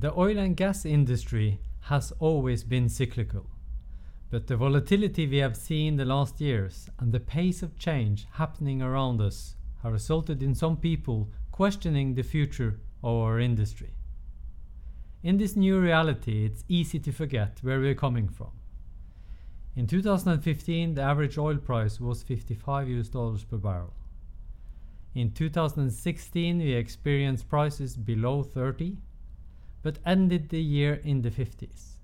The oil and gas industry has always been cyclical, but the volatility we have seen the last years and the pace of change happening around us have resulted in some people questioning the future of our industry. In this new reality, it's easy to forget where we're coming from. In 2015, the average oil price was 55 US dollars per barrel. In 2016, we experienced prices below 30, but ended the year in the 50s.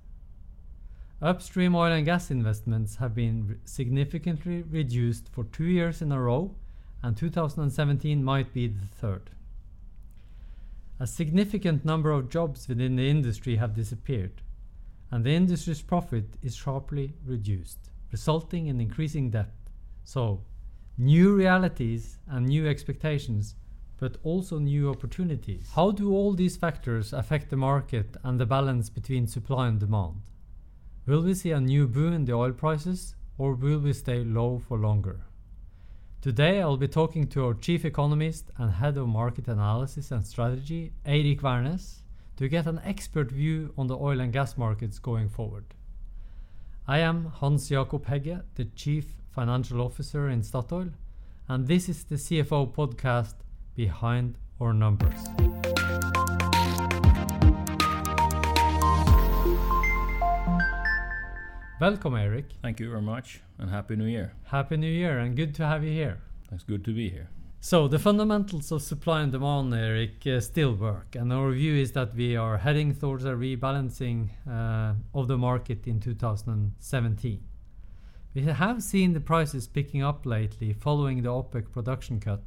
Upstream oil and gas investments have been significantly reduced for two years in a row, and 2017 might be the third. A significant number of jobs within the industry have disappeared, and the industry's profit is sharply reduced, resulting in increasing debt. So, new realities and new expectations, but also new opportunities. How do all these factors affect the market and the balance between supply and demand? Will we see a new boom in the oil prices, or will we stay low for longer? Today, I'll be talking to our Chief Economist and Head of Market Analysis and Strategy, Eirik Wærness, to get an expert view on the oil and gas markets going forward. I am Hans Jakob Hegge, the Chief Financial Officer in Statoil, and this is the CFO podcast Behind Our Numbers. Welcome, Eirik. Thank you very much, and Happy New Year. Happy New Year, and good to have you here. It's good to be here. So, the fundamentals of supply and demand, Eirik, uh, still work, and our view is that we are heading towards a rebalancing uh, of the market in 2017. We have seen the prices picking up lately following the OPEC production cut.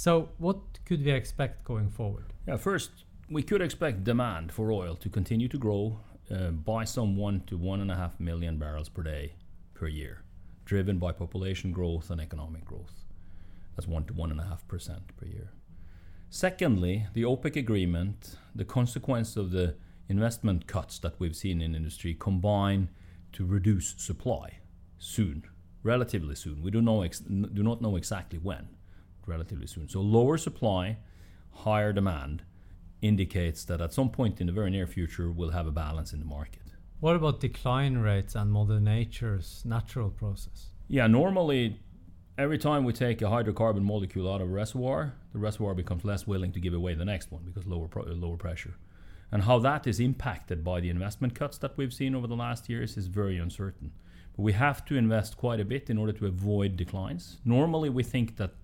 So, what could we expect going forward? Yeah, first, we could expect demand for oil to continue to grow uh, by some 1 to 1.5 million barrels per day per year, driven by population growth and economic growth. That's 1 to 1.5% per year. Secondly, the OPEC agreement, the consequence of the investment cuts that we've seen in industry combine to reduce supply soon, relatively soon. We do, know do not know exactly when, relatively soon. So lower supply, higher demand indicates that at some point in the very near future we'll have a balance in the market. What about decline rates and Mother Nature's natural process? Yeah, normally every time we take a hydrocarbon molecule out of a reservoir, the reservoir becomes less willing to give away the next one because lower pro- lower pressure. And how that is impacted by the investment cuts that we've seen over the last years is very uncertain. But we have to invest quite a bit in order to avoid declines. Normally, we think that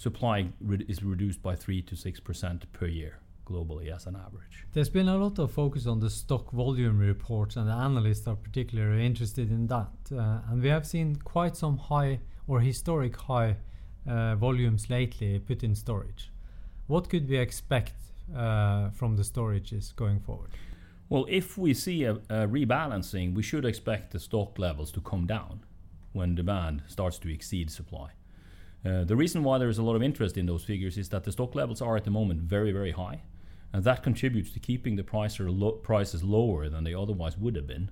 supply re- is reduced by 3 to 6% per year globally as an average. There's been a lot of focus on the stock volume reports, and the analysts are particularly interested in that. Uh, and we have seen quite some high or historic high uh, volumes lately put in storage. What could we expect uh, from the storages going forward? Well, if we see a, a rebalancing, we should expect the stock levels to come down when demand starts to exceed supply. Uh, the reason why there is a lot of interest in those figures is that the stock levels are at the moment very, very high, and that contributes to keeping the prices lower than they otherwise would have been,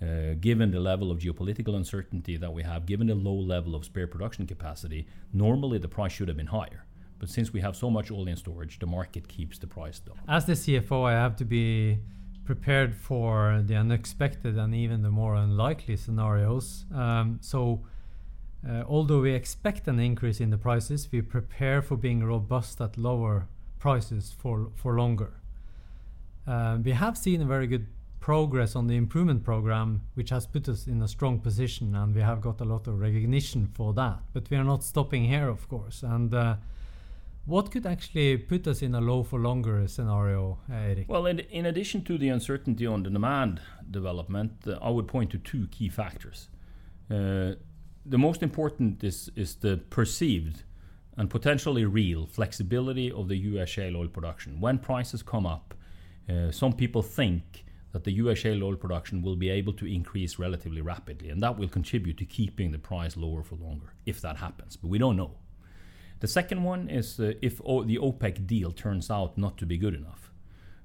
uh, given the level of geopolitical uncertainty that we have, given the low level of spare production capacity. Normally, the price should have been higher, but since we have so much oil in storage, the market keeps the price down. As the CFO, I have to be prepared for the unexpected and even the more unlikely scenarios. Um, so although we expect an increase in the prices, we prepare for being robust at lower prices for, for longer. Uh, we have seen a very good progress on the improvement program, which has put us in a strong position, and we have got a lot of recognition for that. But we are not stopping here, of course. And uh, what could actually put us in a low for longer scenario, Eirik? Well, in, addition to the uncertainty on the demand development, uh, I would point to two key factors. The most important is, is the perceived and potentially real flexibility of the US shale oil production. When prices come up, uh, some people think that the US shale oil production will be able to increase relatively rapidly, and that will contribute to keeping the price lower for longer if that happens. But we don't know. The second one is uh, if o- the OPEC deal turns out not to be good enough,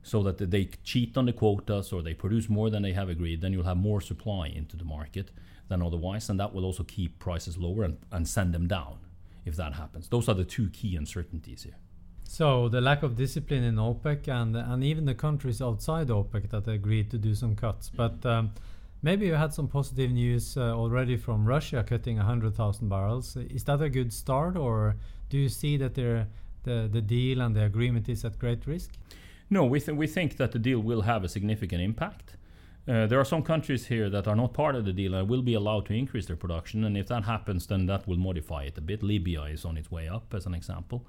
so that they cheat on the quotas or they produce more than they have agreed, then you'll have more supply into the market than otherwise, and that will also keep prices lower and, and send them down if that happens. Those are the two key uncertainties here. So the lack of discipline in OPEC and and even the countries outside OPEC that agreed to do some cuts. But um, maybe you had some positive news uh, already from Russia cutting 100,000 barrels. Is that a good start, or do you see that the the deal and the agreement is at great risk? No, we, th- we think that the deal will have a significant impact. Uh, there are some countries here that are not part of the deal and will be allowed to increase their production, and if that happens, then that will modify it a bit. Libya is on its way up, as an example.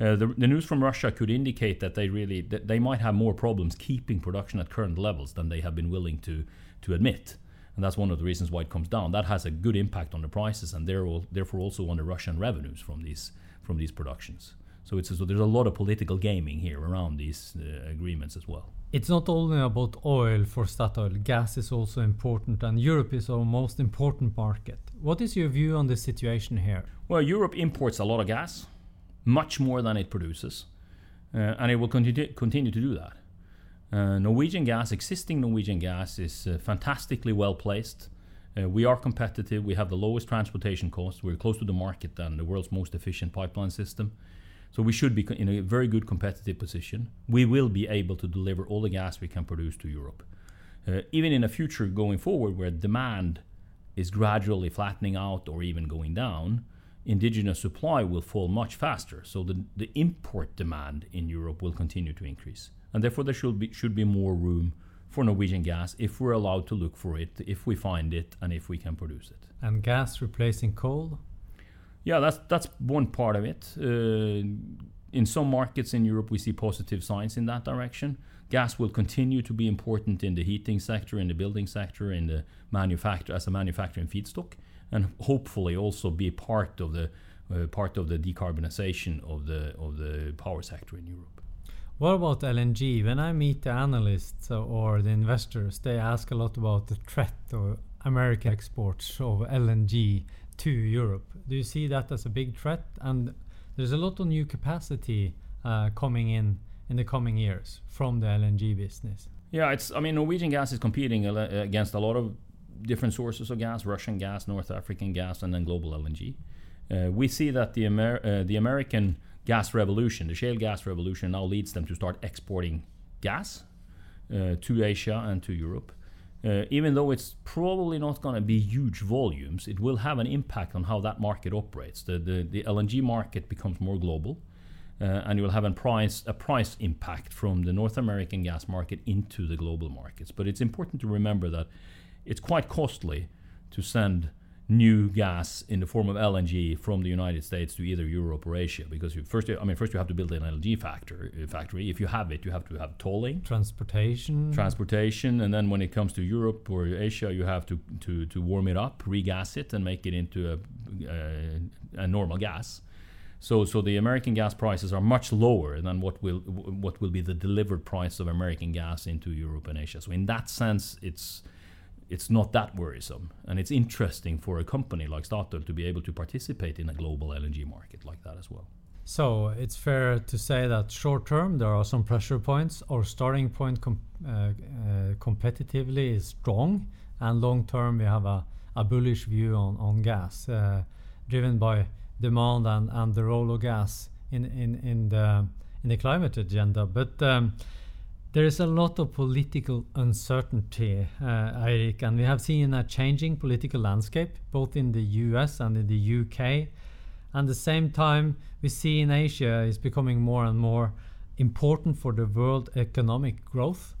Uh, the, the, news from Russia could indicate that they really they might have more problems keeping production at current levels than they have been willing to to admit, and that's one of the reasons why it comes down. That has a good impact on the prices and therefore also on the Russian revenues from these from these productions. So it's so there's a lot of political gaming here around these uh, agreements as well. It's not only about oil for Statoil. Gas is also important, and Europe is our most important market. What is your view on the situation here? Well, Europe imports a lot of gas, much more than it produces, uh, and it will continue continue to do that. Uh, Norwegian gas, existing Norwegian gas, is uh, fantastically well placed. Uh, we are competitive. We have the lowest transportation costs. We're close to the market and the world's most efficient pipeline system. So we should be in a very good competitive position. We will be able to deliver all the gas we can produce to Europe. Uh, even in a future going forward where demand is gradually flattening out or even going down, indigenous supply will fall much faster. So the, the import demand in Europe will continue to increase. And therefore, there should be, should be more room for Norwegian gas if we're allowed to look for it, if we find it, and if we can produce it. And gas replacing coal? Yeah, that's that's one part of it. Uh, in some markets in Europe, we see positive signs in that direction. Gas will continue to be important in the heating sector, in the building sector, in the manufacture as a manufacturing feedstock, and hopefully also be part of the uh, part of the decarbonization of the of the power sector in Europe. What about LNG? When I meet the analysts or the investors, they ask a lot about the threat of American exports of LNG to Europe. Do you see that as a big threat? And there's a lot of new capacity uh, coming in in the coming years from the LNG business. Yeah, it's. I mean, Norwegian gas is competing against a lot of different sources of gas: Russian gas, North African gas, and then global LNG. Uh, we see that the Amer- uh, the American gas revolution, the shale gas revolution, now leads them to start exporting gas uh, to Asia and to Europe. Uh, even though it's probably not going to be huge volumes, it will have an impact on how that market operates. The, the, the LNG market becomes more global, uh, and you will have a price, a price impact from the North American gas market into the global markets. But it's important to remember that it's quite costly to send new gas in the form of LNG from the United States to either Europe or Asia because you first I mean first you have to build an LNG factory uh, factory. If you have it you have to have tolling. Transportation. Transportation and then when it comes to Europe or Asia you have to to, to warm it up regas it and make it into a, a, a normal gas. So so the American gas prices are much lower than what will what will be the delivered price of American gas into Europe and Asia. So in that sense it's it's not that worrisome. And it's interesting for a company like Statoil to be able to participate in a global LNG market like that as well. So it's fair to say that short term there are some pressure points. Our starting point com uh, uh, competitively is strong, and long term we have a, a bullish view on, on gas, uh, driven by demand and, and the role of gas in, in, in, the, in the climate agenda. But um, there is a lot of political uncertainty, uh, Eirik, and we have seen a changing political landscape both in the US and in the UK. And at the same time, we see in Asia is becoming more and more important for the world economic growth.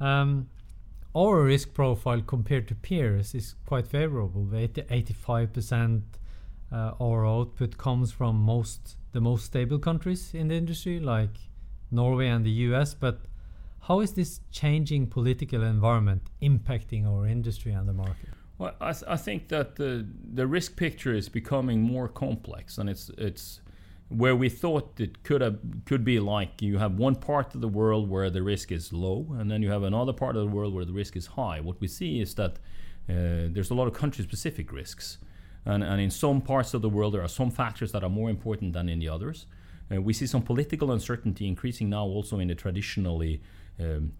Um, our risk profile compared to peers is quite favorable. 80, 85% uh, our output comes from most the most stable countries in the industry, like Norway and the US, but how is this changing political environment impacting our industry and the market? Well, I, th I think that the the risk picture is becoming more complex, and it's it's where we thought it could have could be like you have one part of the world where the risk is low, and then you have another part of the world where the risk is high. What we see is that uh, there's a lot of country-specific risks, and, and in some parts of the world there are some factors that are more important than in the others. Uh, we see some political uncertainty increasing now also in the traditionally um,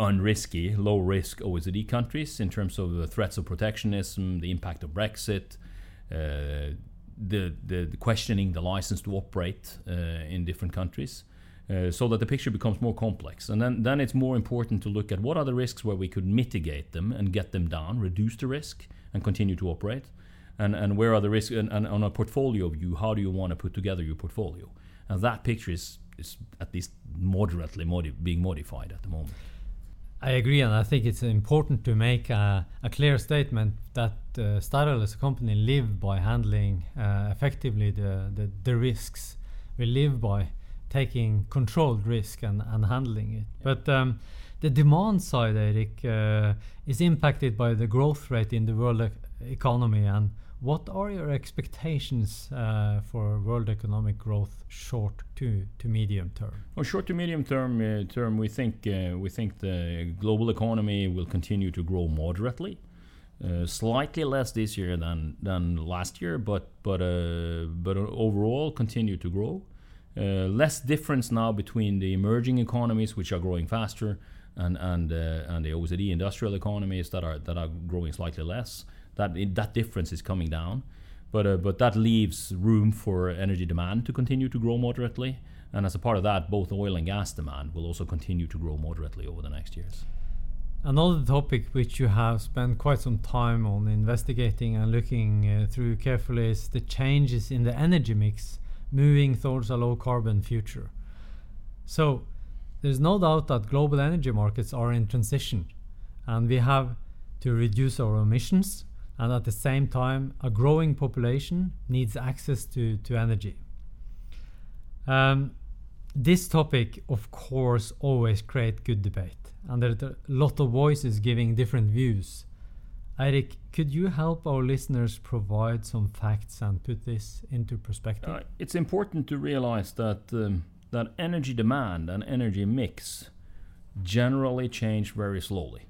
unrisky, low risk OECD countries in terms of the threats of protectionism, the impact of Brexit, uh, the, the, the questioning the license to operate uh, in different countries. Uh, so that the picture becomes more complex. And then, then it's more important to look at what are the risks where we could mitigate them and get them down, reduce the risk, and continue to operate. And, and where are the risks? And, and on a portfolio view, how do you want to put together your portfolio? And that picture is, is at least moderately modi- being modified at the moment. I agree, and I think it's important to make a, a clear statement that uh, Statoil as a company live by handling uh, effectively the, the, the risks. We live by taking controlled risk and, and handling it. But um, the demand side, Eirik, uh, is impacted by the growth rate in the world economy. And what are your expectations uh, for world economic growth, short to, to medium term? Well, short to medium term, uh, term we think uh, we think the global economy will continue to grow moderately. Uh, slightly less this year than than last year, but but uh, but overall continue to grow. Uh, less difference now between the emerging economies, which are growing faster, and and and the OECD industrial economies that are that are growing slightly less. That that difference is coming down, but uh, but that leaves room for energy demand to continue to grow moderately. And as a part of that, both oil and gas demand will also continue to grow moderately over the next years. Another topic which you have spent quite some time on investigating and looking uh, through carefully is the changes in the energy mix moving towards a low carbon future. So, there's no doubt that global energy markets are in transition, and we have to reduce our emissions, and at the same time, a growing population needs access to, to energy. Um, this topic, of course, always creates good debate, and there are a lot of voices giving different views. Eirik, could you help our listeners provide some facts and put this into perspective? Uh, it's important to realize that um, that energy demand and energy mix generally change very slowly,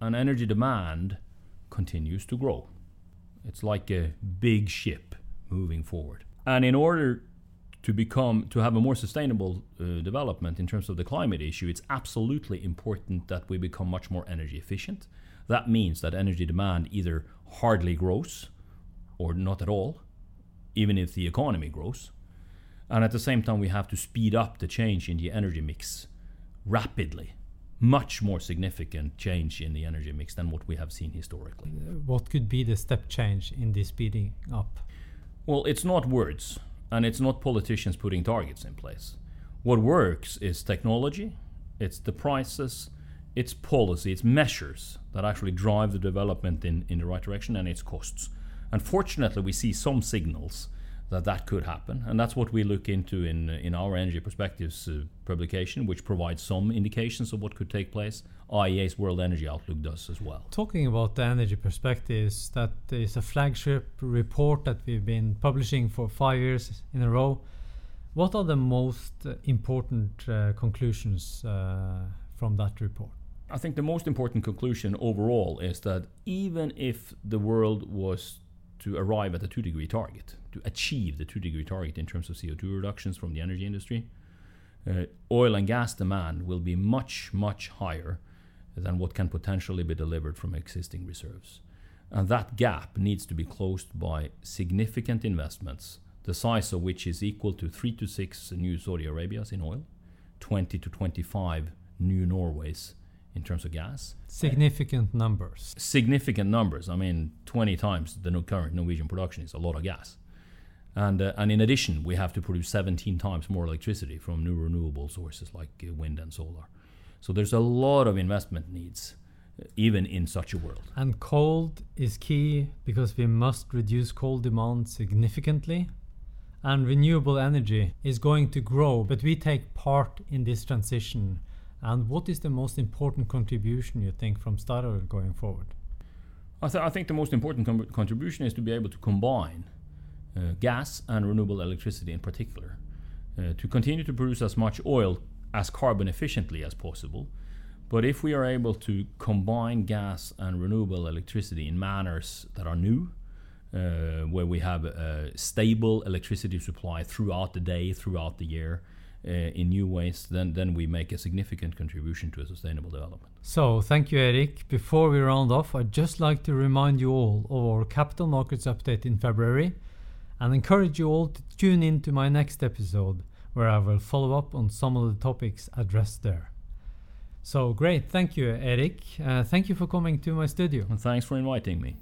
and energy demand continues to grow. It's like a big ship moving forward, and in order to become to have a more sustainable uh, development in terms of the climate issue, it's absolutely important that we become much more energy efficient that means that energy demand either hardly grows or not at all, even if the economy grows. And at the same time, we have to speed up the change in the energy mix rapidly. Much more significant change in the energy mix than what we have seen historically. Uh, what could be the step change in this speeding up? Well, it's not words, and it's not politicians putting targets in place. What works is technology, it's the prices, it's policy, it's measures that actually drive the development in, in the right direction and its costs. Unfortunately, we see some signals that that could happen, and that's what we look into in in our energy perspectives uh, publication, which provides some indications of what could take place. IEA's World Energy Outlook does as well. Talking about the energy perspectives, that is a flagship report that we've been publishing for five years in a row. What are the most important uh, conclusions uh, from that report? I think the most important conclusion overall is that even if the world was to arrive at a two degree target, to achieve the two degree target in terms of CO2 reductions from the energy industry, uh, oil and gas demand will be much, much higher than what can potentially be delivered from existing reserves. And that gap needs to be closed by significant investments, the size of which is equal to three to six new Saudi Arabias in oil, 20 to 25 new Norways in terms of gas. Significant numbers. Significant numbers. I mean, 20 times the current Norwegian production is a lot of gas. And, uh, and in addition, we have to produce 17 times more electricity from new renewable sources like uh, wind and solar. So there's a lot of investment needs, uh, even in such a world. And coal is key because we must reduce coal demand significantly. And renewable energy is going to grow, but we take part in this transition and what is the most important contribution you think from Statoil going forward? I, th- I think the most important com- contribution is to be able to combine gas and renewable electricity in particular, uh, to continue to produce as much oil as carbon efficiently as possible. But if we are able to combine gas and renewable electricity in manners that are new, uh, where we have a stable electricity supply throughout the day, throughout the year, uh, in new ways, then then we make a significant contribution to a sustainable development. So thank you, Eirik. Before we round off, I'd just like to remind you all of our capital markets update in February, and encourage you all to tune in to my next episode where I will follow up on some of the topics addressed there. So great, thank you, Eirik. Uh, thank you for coming to my studio. And thanks for inviting me.